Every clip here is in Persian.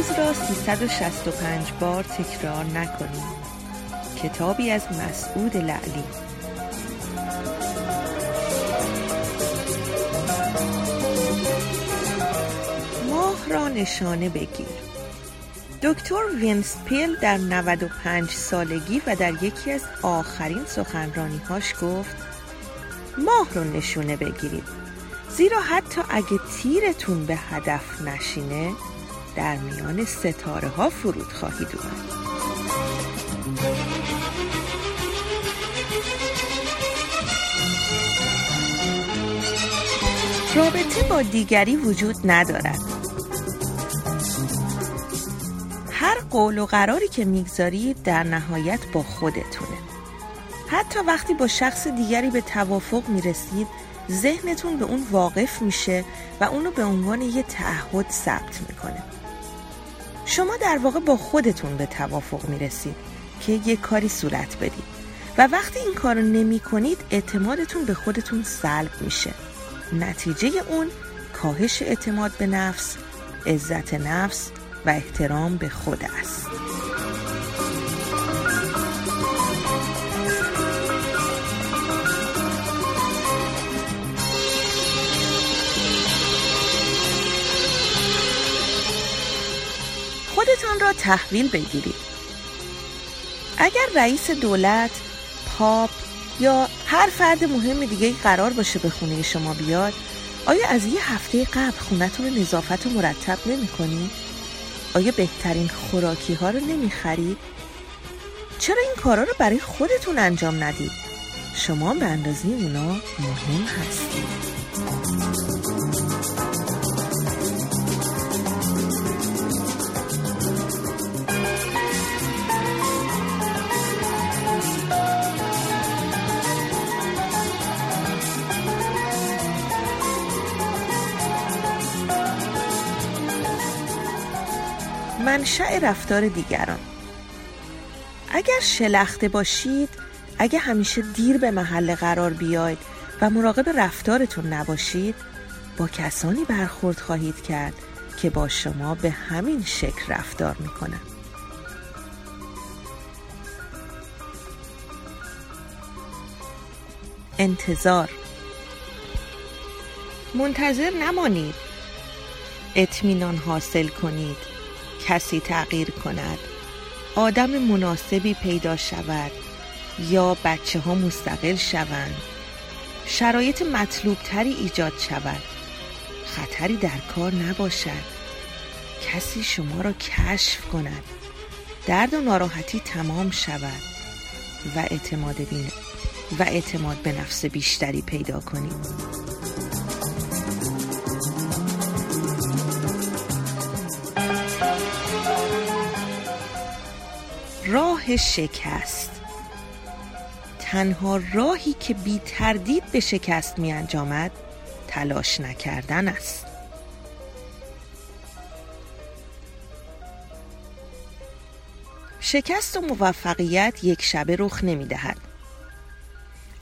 روز را 365 بار تکرار نکنید کتابی از مسعود لعلی. ماه را نشانه بگیر. دکتر وینس پیل در 95 سالگی و در یکی از آخرین سخنرانیهاش گفت ماه رو نشونه بگیرید. زیرا حتی اگه تیرتون به هدف نشینه در میان ستاره ها فرود خواهید اومد. رابطه با دیگری وجود ندارد. هر قول و قراری که می‌گذارید در نهایت با خودتونه. حتی وقتی با شخص دیگری به توافق می‌رسید ذهنتون به اون واقف میشه و اونو به عنوان یه تعهد ثبت می‌کنه. شما در واقع با خودتون به توافق می‌رسید که یه کاری صورت بدید. و وقتی این کار رو نمی کنید اعتمادتون به خودتون سلب میشه. نتیجه اون کاهش اعتماد به نفس عزت نفس و احترام به خود است. خودتان را تحویل بگیرید اگر رئیس دولت پاپ یا هر فرد مهم دیگه قرار باشه به خونه شما بیاد آیا از یه هفته قبل خونتون رو نظافت و مرتب نمی کنی؟ آیا بهترین خوراکی ها رو نمی خرید؟ چرا این کارا رو برای خودتون انجام ندید؟ شما به اندازه اونا مهم هستید منشأ رفتار دیگران. اگر شلخته باشید اگه همیشه دیر به محل قرار بیاید و مراقب رفتارتون نباشید با کسانی برخورد خواهید کرد که با شما به همین شکل رفتار می‌کنن. انتظار. منتظر نمانید. اطمینان حاصل کنید. کسی تغییر کند. آدم مناسبی پیدا شود یا بچه ها مستقل شوند. شرایط مطلوب تری ایجاد شود. خطری در کار نباشد. کسی شما را کشف کند. درد و ناراحتی تمام شود. و اعتماد, و اعتماد به نفس بیشتری پیدا کنید. راه شکست. تنها راهی که بی تردید به شکست می انجامد تلاش نکردن است. شکست و موفقیت یک شبه رخ نمی دهد.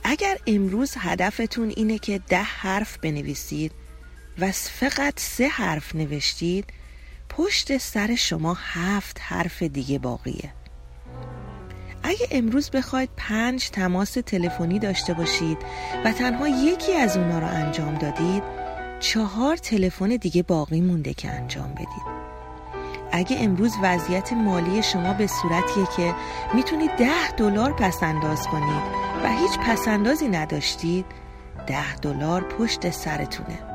اگر امروز هدفتون اینه که ده حرف بنویسید و فقط سه حرف نوشتید پشت سر شما هفت حرف دیگه باقیه. اگه امروز بخواید پنج تماس تلفنی داشته باشید و تنها یکی از اونا رو انجام دادید چهار تلفن دیگه باقی مونده که انجام بدید. اگه امروز وضعیت مالی شما به صورتیه که می‌تونید ده دلار پس انداز کنید و هیچ پسندازی نداشتید ده دلار پشت سرتونه.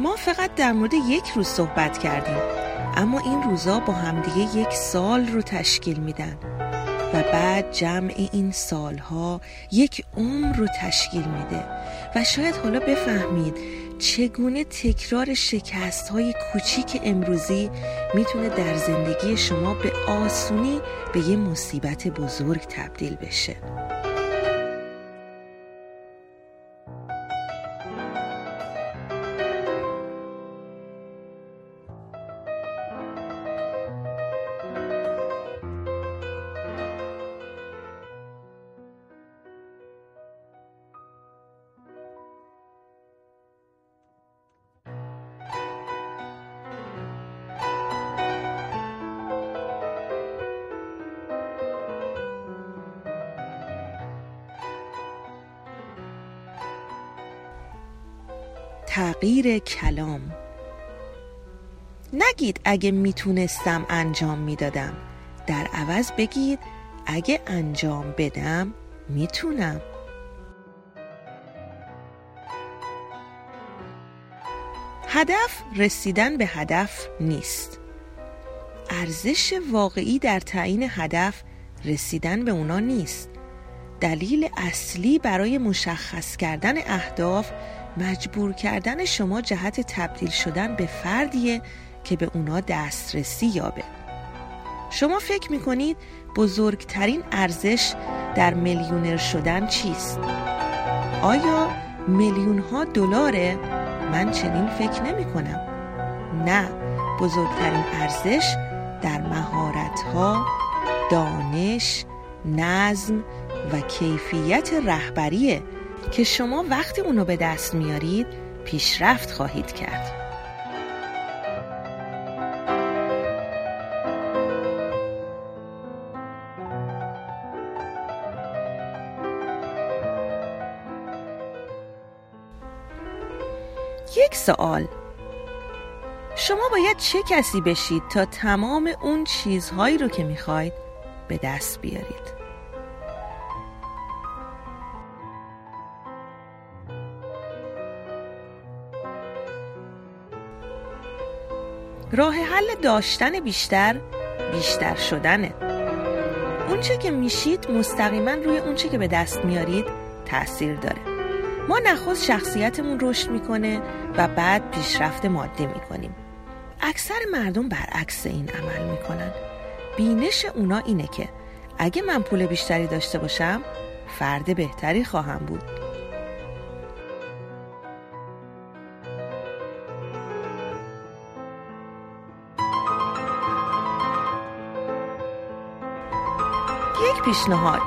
ما فقط در مورد یک روز صحبت کردیم اما این روزا با همدیگه یک سال رو تشکیل میدن و بعد جمع این سالها یک عمر رو تشکیل میده و شاید حالا بفهمید چگونه تکرار شکست های کوچیک امروزی می‌تونه در زندگی شما به آسونی به یه مصیبت بزرگ تبدیل بشه. تغییر کلام. نگید اگه می‌تونستم انجام می‌دادم. در عوض بگید اگه انجام بدم می‌تونم. هدف رسیدن به هدف نیست. ارزش واقعی در تعیین هدف رسیدن به اونا نیست. دلیل اصلی برای مشخص کردن اهداف مجبور کردن شما جهت تبدیل شدن به فردیه که به اونا دسترسی یابه شما فکر می‌کنید بزرگترین ارزش در میلیونر شدن چیست؟ آیا میلیون ها دلاره؟ من چنین فکر نمی کنم نه بزرگترین ارزش در مهارت ها، دانش، نظم و کیفیت رهبریه که شما وقتی اونو به دست میارید پیشرفت خواهید کرد. یک سوال شما باید چه کسی بشید تا تمام اون چیزهایی رو که می‌خواید به دست بیارید راه حل داشتن بیشتر بیشتر شدنه. اونچه که میشید مستقیما روی اونچه که به دست میارید تاثیر داره. ما نخست شخصیتمون رشد می‌کنه و بعد پیشرفت مادی می‌کنیم. اکثر مردم برعکس این عمل می‌کنن. بینش اونا اینه که اگه من پول بیشتری داشته باشم فرد بهتری خواهم بود. پیشنهاد.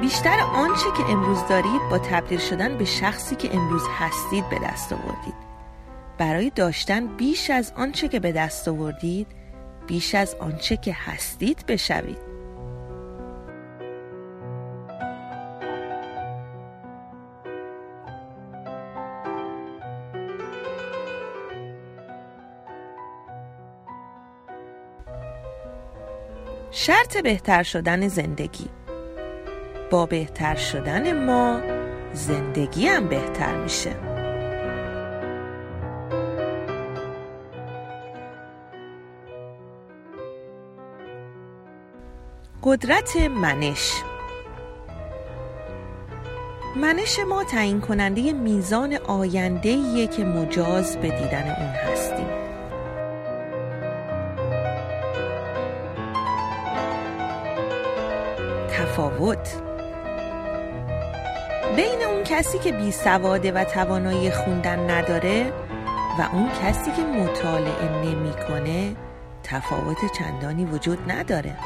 بیشتر آنچه که امروز دارید با تبدیل شدن به شخصی که امروز هستید به دست آوردید. برای داشتن بیش از آنچه که به دست آوردید بیش از آنچه که هستید بشوید. شرط بهتر شدن زندگی. با بهتر شدن ما زندگی هم بهتر میشه. قدرت منش. منش ما تعیین کننده میزان آینده که مجاز به دیدن اون هستیم. تفاوت. بین اون کسی که بی سواده و توانایی خوندن نداره و اون کسی که مطالعه نمی‌کنه تفاوت چندانی وجود نداره.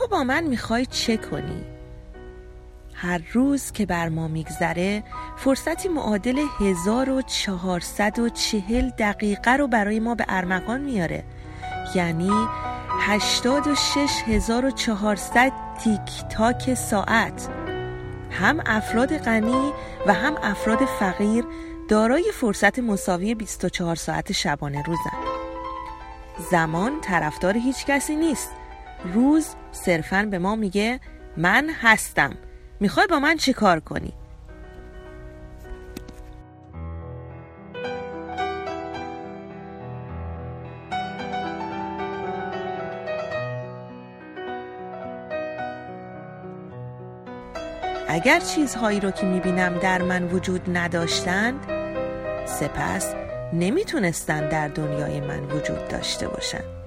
تو با من می‌خوای چه کنی؟ هر روز که بر ما میگذره فرصتی معادل 1440 دقیقه رو برای ما به ارمغان میاره یعنی 86400 تیک تاک ساعت. هم افراد غنی و هم افراد فقیر دارای فرصت مساوی 24 ساعت شبانه روزن. زمان طرفدار هیچ کسی نیست. روز صرفا به ما میگه من هستم. می‌خوای با من چی کار کنی؟ اگر چیزهایی رو که می‌بینم در من وجود نداشتند سپس نمی‌تونستند در دنیای من وجود داشته باشند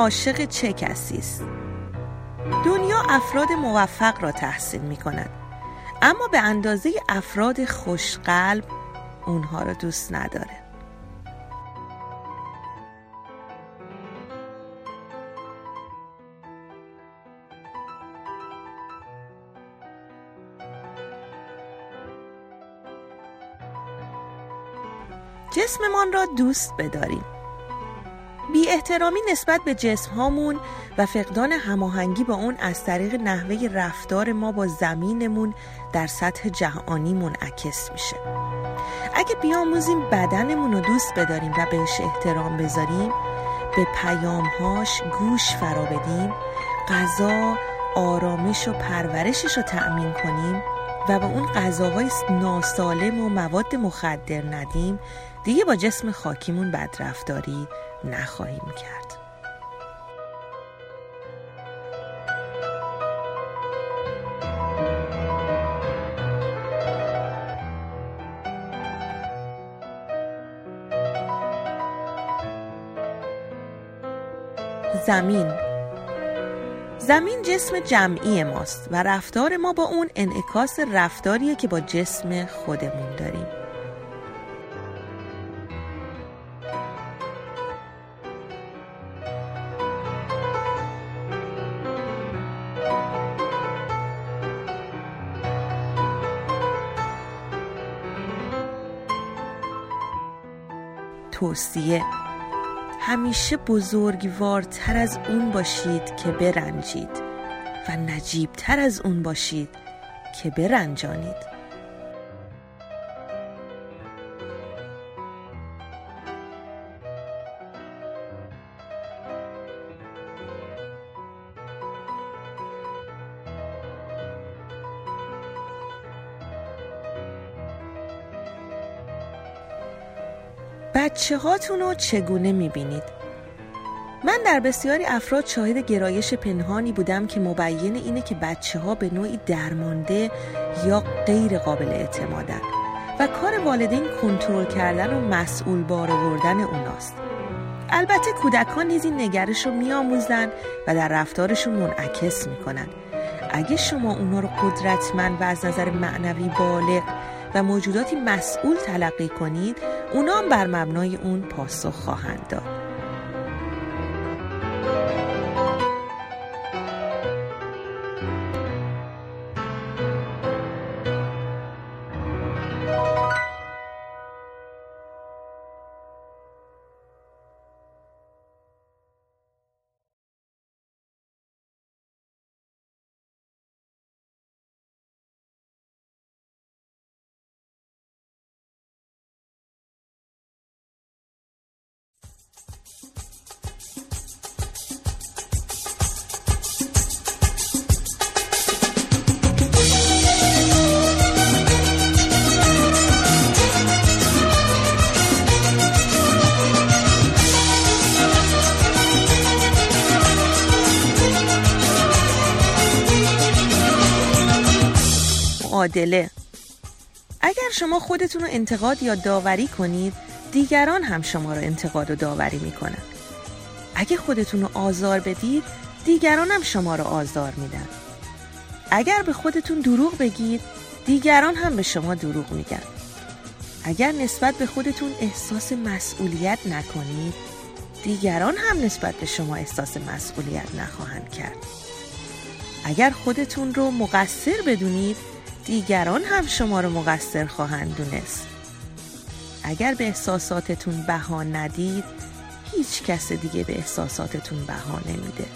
عاشق چه کسی است؟ دنیا افراد موفق را تحسین می کند اما به اندازه افراد خوشقلب اونها را دوست نداره. جسممان را دوست بداریم. بی احترامی نسبت به جسم هامون و فقدان هماهنگی با اون از طریق نحوه رفتار ما با زمینمون در سطح جهانی منعکس میشه. اگه بیاموزیم بدنمون رو دوست بداریم و بهش احترام بذاریم به پیامهاش گوش فرا بدیم غذا آرامش و پرورشش رو تأمین کنیم و با اون غذاهای ناسالم و مواد مخدر ندیم دیگه با جسم خاکیمون بدرفتاری نخواهیم کرد. زمین. زمین جسم جمعی ماست و رفتار ما با اون انعکاس رفتاریه که با جسم خودمون داریم. توصیه. همیشه بزرگوارتر از اون باشید که برنجید و نجیبتر از اون باشید که برنجانید. بچه هاتون رو چگونه می‌بینید؟ من در بسیاری افراد شاهد گرایش پنهانی بودم که مبین اینه که بچه ها به نوعی درمانده یا غیر قابل اعتمادن و کار والدین کنترل کردن و مسئول بار آوردن اوناست. البته کودکان نیز این نگرش رو میآموزن و در رفتارشون منعکس می‌کنن. اگه شما اونا رو قدرتمند و از نظر معنوی بالغ و موجوداتی مسئول تلقی کنید اونا هم بر مبنای اون پاسخ خواهند داد. معادله اگر شما خودتون رو انتقاد یا داوری کنید دیگران هم شما رو انتقاد و داوری می‌کنن. اگه خودتون رو آزار بدید دیگران هم شما رو آزار میدن. اگر به خودتون دروغ بگید دیگران هم به شما دروغ میگن. اگر نسبت به خودتون احساس مسئولیت نکنید دیگران هم نسبت به شما احساس مسئولیت نخواهند کرد. اگر خودتون رو مقصر بدونید دیگران هم شما رو مقصر خواهند دونست. اگر به احساساتتون بها ندید هیچ کس دیگه به احساساتتون بها نمیده.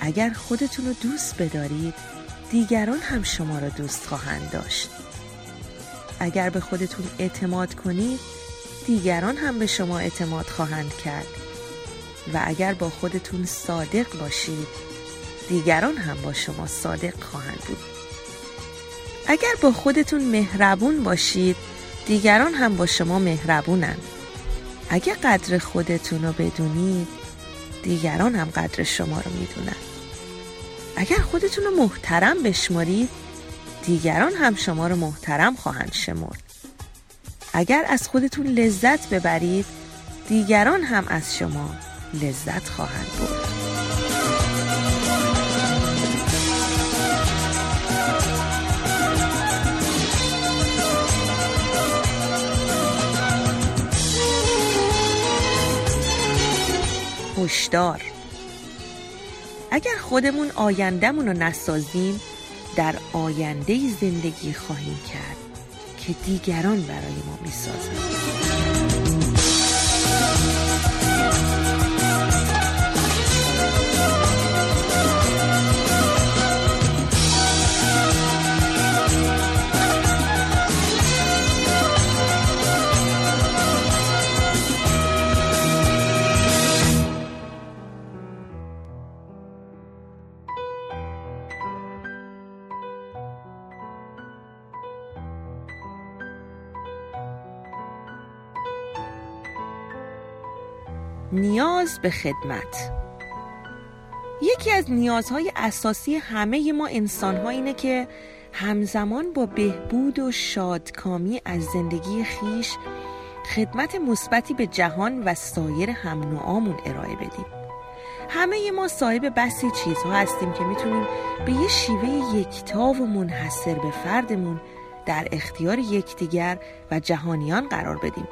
اگر خودتون رو دوست بدارید دیگران هم شما رو دوست خواهند داشت. اگر به خودتون اعتماد کنید دیگران هم به شما اعتماد خواهند کرد. و اگر با خودتون صادق باشید دیگران هم با شما صادق خواهند بود. اگر با خودتون مهربون باشید دیگران هم با شما مهربونن. اگر قدر خودتون رو بدونید دیگران هم قدر شما رو می‌دونن. اگر خودتون رو محترم بشمارید دیگران هم شما رو محترم خواهند شمرد. اگر از خودتون لذت ببرید دیگران هم از شما لذت خواهند برد. هشدار. اگر خودمون آیندهمون رو نسازیم در آینده زندگی خواهیم کرد که دیگران برای ما می‌سازند. نیاز به خدمت. یکی از نیازهای اساسی همه ما انسان اینه که همزمان با بهبود و شادکامی از زندگی خیش خدمت مثبتی به جهان و سایر هم نوعامون ارائه بدیم. همه ما صاحب بسی چیزها هستیم که می‌تونیم به یه شیوه یکتا و منحصر به فردمون در اختیار یکدیگر و جهانیان قرار بدیم.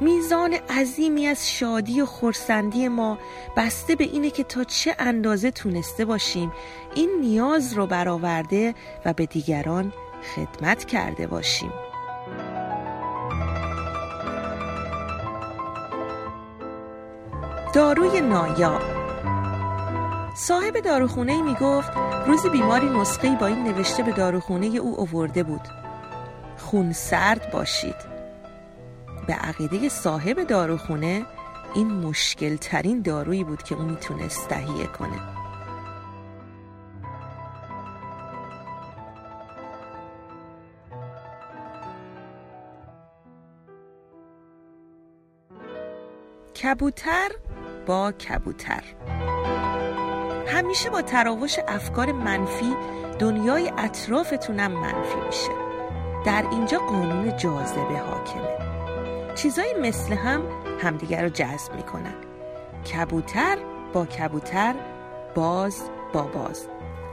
میزان عظیمی از شادی و خورسندی ما بسته به اینه که تا چه اندازه تونسته باشیم این نیاز رو برآورده و به دیگران خدمت کرده باشیم. داروی نایاب صاحب داروخونه ای می گفت روزی بیماری نسخه با این نوشته به داروخونه او آورده بود. خون سرد باشید. به عقیده صاحب داروخونه این مشکل ترین دارویی بود که اون می‌تونست تهیه کنه. کبوتر با کبوتر. همیشه با تراوش افکار منفی دنیای اطرافتونم منفی میشه. در اینجا قانون جاذبه حاکمه. چیزایی مثل هم همدیگر رو جذب می‌کنن. کبوتر با کبوتر باز با باز.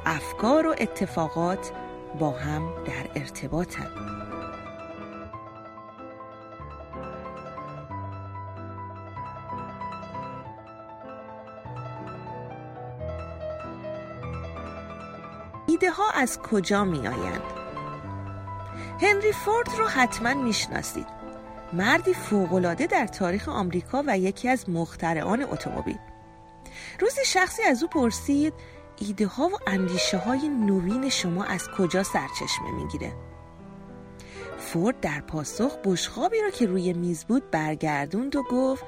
افکار و اتفاقات با هم در ارتباطن. ایده ها از کجا می آیند؟ هنری فورد رو حتما می‌شناسید. مردی فوقالعاده در تاریخ آمریکا و یکی از مخترعان اتومبیل. روزی شخصی از او پرسید ایده ها و اندیشه های نوین شما از کجا سرچشمه می‌گیره؟ فورد در پاسخ بشخابی را که روی میز بود برگردوند و گفت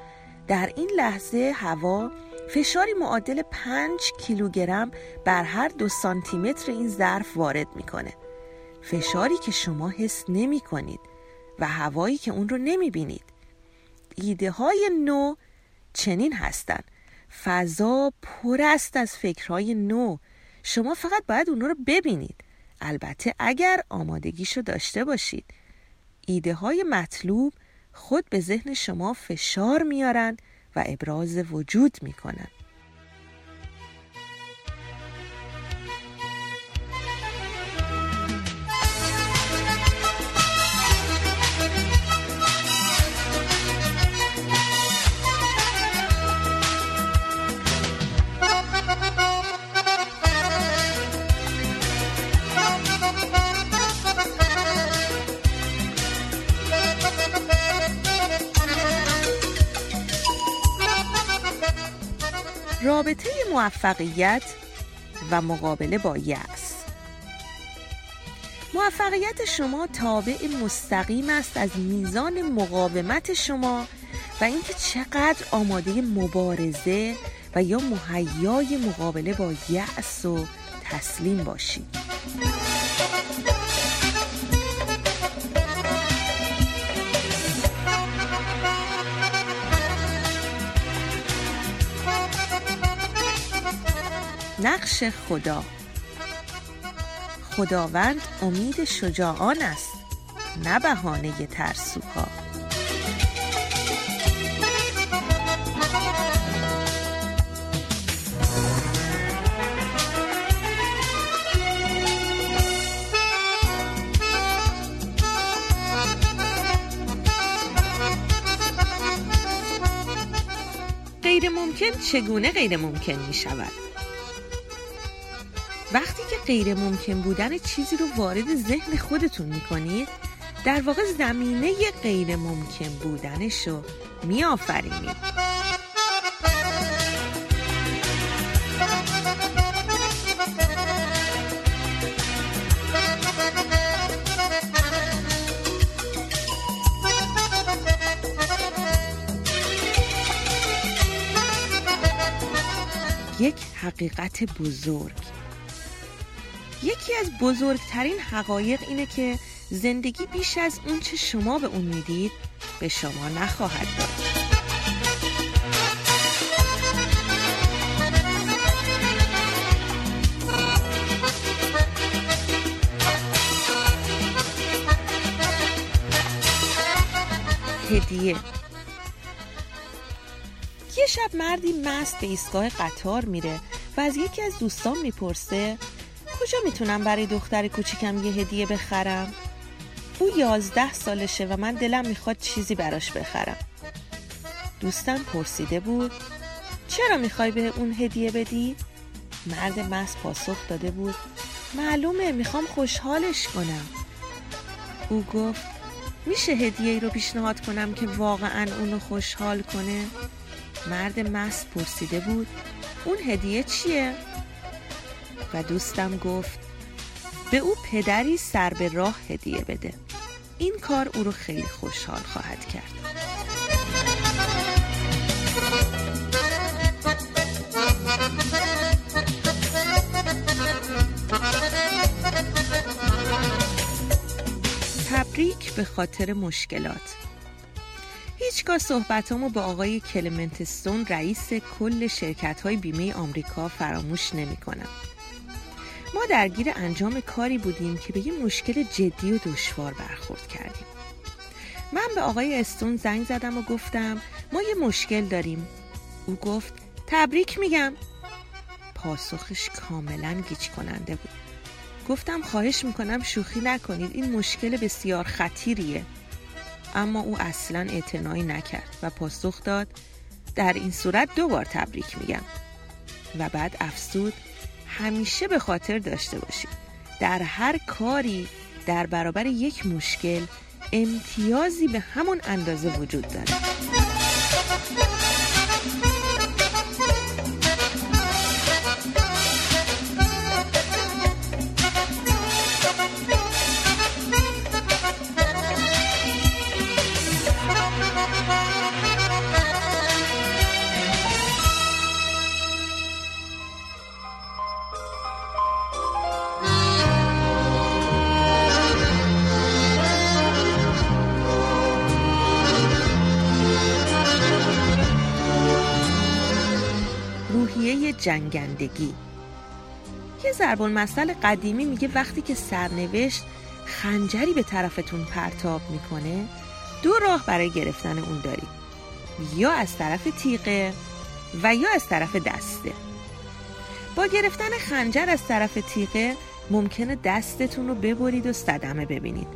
در این لحظه هوا فشاری معادل 5 کیلوگرم بر هر دو سانتیمتر این ظرف وارد می‌کنه. فشاری که شما حس نمی کنید و هوایی که اون رو نمی بینید ایده های نو چنین هستند فضا پر است از فکرهای نو. شما فقط باید اون رو ببینید. البته اگر آمادگیشو داشته باشید. ایده های مطلوب خود به ذهن شما فشار میارن و ابراز وجود می‌کنن. موفقیت و مقابله با یأس. موفقیت شما تابع مستقیم است از میزان مقاومت شما و اینکه چقدر آماده مبارزه و یا مهیای مقابله با یأس و تسلیم باشید. نقش خدا خداوند امید شجاعان است نه بهانه ترسوها غیر ممکن چگونه غیر ممکن می شود؟ غیر ممکن بودن چیزی رو وارد ذهن خودتون می کنید در واقع زمینه غیر ممکن بودنش رو می آفرینید یک حقیقت بزرگ. یکی از بزرگترین حقایق اینه که زندگی بیش از اون چه شما به اون می‌دید به شما نخواهد داد. هدیه. یه شب مردی مست به ایستگاه قطار میره و از یکی از دوستان می‌پرسه کجا می‌تونم برای دختر کوچیکم یه هدیه بخرم؟ او یازده سالشه و من دلم می‌خواد چیزی براش بخرم دوستم پرسیده بود چرا می‌خوای به اون هدیه بدی؟ مرد مست پاسخ داده بود معلومه می‌خوام خوشحالش کنم او گفت میشه هدیه ای رو پیشنهاد کنم که واقعا اونو خوشحال کنه؟ مرد مست پرسیده بود اون هدیه چیه؟ و دوستم گفت به او پدری سر به راه هدیه بده. این کار او رو خیلی خوشحال خواهد کرد. تبریک به خاطر مشکلات. هیچگاه صحبتامو با آقای کلمنتستون رئیس کل شرکت های بیمه آمریکا فراموش نمی کنم. ما درگیر انجام کاری بودیم که به یه مشکل جدی و دشوار برخورد کردیم. من به آقای استون زنگ زدم و گفتم ما یه مشکل داریم. او گفت تبریک میگم. پاسخش کاملا گیج کننده بود. گفتم خواهش می‌کنم شوخی نکنید این مشکل بسیار خطیریه. اما او اصلا اعتنایی نکرد و پاسخ داد در این صورت دو بار تبریک میگم و بعد افسود همیشه به خاطر داشته باشید در هر کاری در برابر یک مشکل امتیازی به همون اندازه وجود داره. جنگندگی. یه زربان مسئله قدیمی میگه وقتی که سرنوشت خنجری به طرفتون پرتاب می‌کنه دو راه برای گرفتن اون دارید یا از طرف تیغه و یا از طرف دسته. با گرفتن خنجر از طرف تیغه ممکنه دستتون رو ببرید و صدمه ببینید.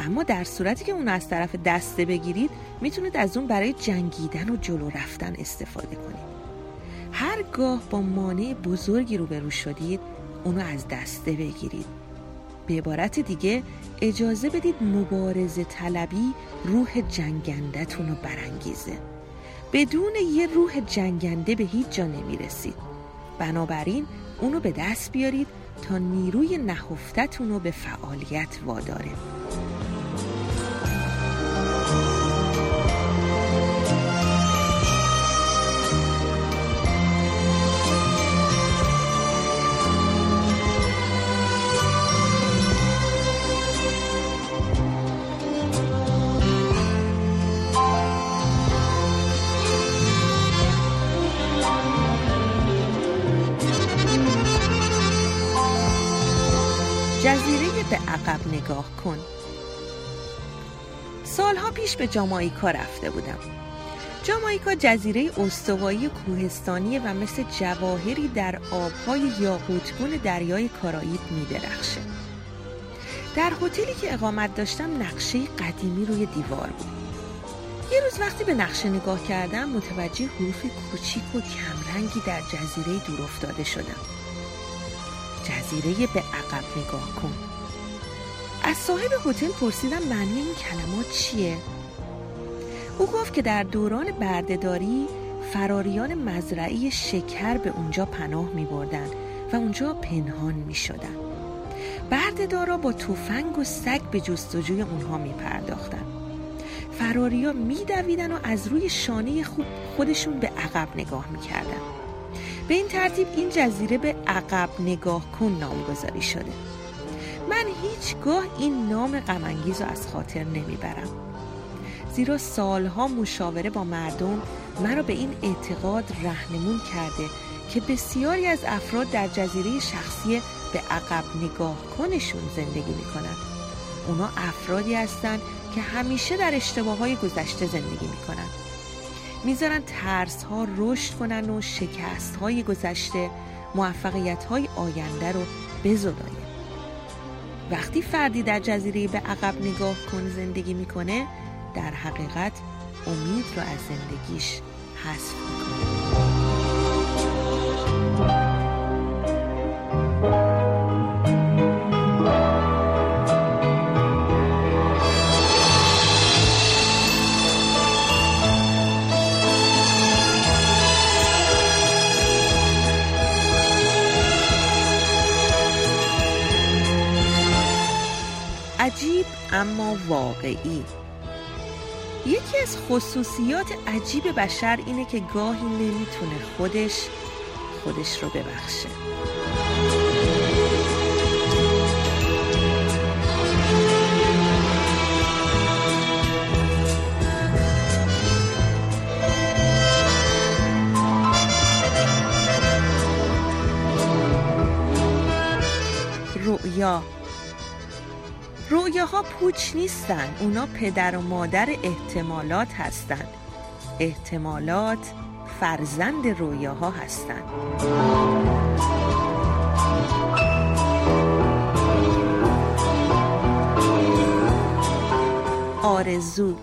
اما در صورتی که اون از طرف دسته بگیرید می‌تونید از اون برای جنگیدن و جلو رفتن استفاده کنید. هرگاه با مانع بزرگی روبرو شدید اونو از دسته بگیرید. به عبارت دیگه اجازه بدید مبارزه طلبی روح جنگندتون رو برانگیزه. بدون یه روح جنگنده به هیچ جا نمی‌رسید. بنابراین اونو به دست بیارید تا نیروی نهفتتون رو به فعالیت واداره پیش به جامایکا رفته بودم. جامایکا جزیره استوایی کوهستانی و مثل جواهری در آبهای یاقوتگون دریای کارائیب میدرخشه. در هتلی که اقامت داشتم نقشه قدیمی روی دیوار بود. یه روز وقتی به نقشه نگاه کردم متوجه حروف کوچیک و کمرنگی در جزیره دور افتاده شدم. جزیره به عقب نگاه کن. از صاحب هتل پرسیدم معنی این کلمات چیه؟ او گفت که در دوران بردهداری فراریان مزرعی شکر به اونجا پناه می بردن و اونجا پنهان می شدن بردهدارا با تفنگ و سگ به جستجوی اونها می پرداختن فراریا می و از روی شانه خودشون به عقب نگاه می کردن. به این ترتیب این جزیره به عقب نگاه کن نامگذاری شده. من هیچگاه این نام غمانگیز رو از خاطر نمی‌برم. زیرا سالها مشاوره با مردم مرا به این اعتقاد رهنمون کرده که بسیاری از افراد در جزیره شخصی به عقب نگاه کنشون زندگی می‌کنند اونا افرادی هستند که همیشه در اشتباه های گذشته زندگی می‌کنن. می‌ذارن ترس ها رشد کنن و شکست های گذشته موفقیت های آینده رو بزداین وقتی فردی در جزیره به عقب نگاه کن زندگی می‌کنه در حقیقت امید رو از زندگیش حذف می‌کنه. اما واقعی. یکی از خصوصیات عجیب بشر اینه که گاهی نمی‌تونه خودش خودش رو ببخشه. رؤیا رویاها پوچ نیستن اونا پدر و مادر احتمالات هستند احتمالات فرزند رویاها هستند آرزو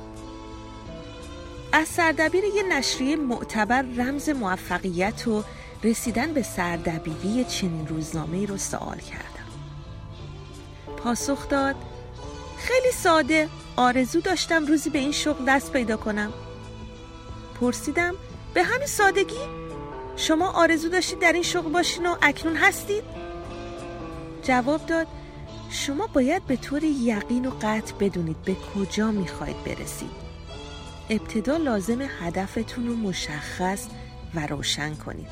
از سردبیر یه نشریه معتبر رمز موفقیت و رسیدن به سردبیری چنین روزنامه رو سوال کردم. پاسخ داد خیلی ساده. آرزو داشتم روزی به این شغل دست پیدا کنم. پرسیدم به همین سادگی؟ شما آرزو داشتید در این شغل باشین و اکنون هستید؟ جواب داد شما باید به طور یقین و قطع بدونید به کجا می‌خواید برسید. ابتدا لازم هدفتون رو مشخص و روشن کنید.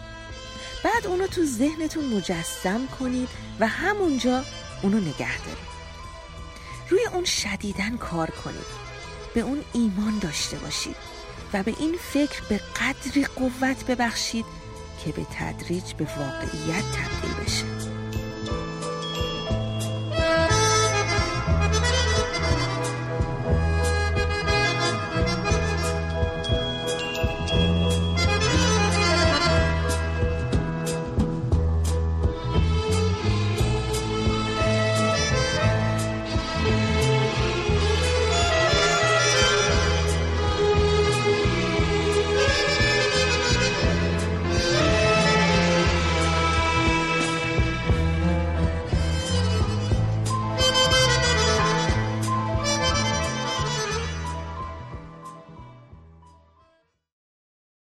بعد اونو تو ذهنتون مجسم کنید و همونجا اونو نگه دارید. روی اون شدیدن کار کنید. به اون ایمان داشته باشید و به این فکر به قدری قوت ببخشید که به تدریج به واقعیت تبدیل بشه.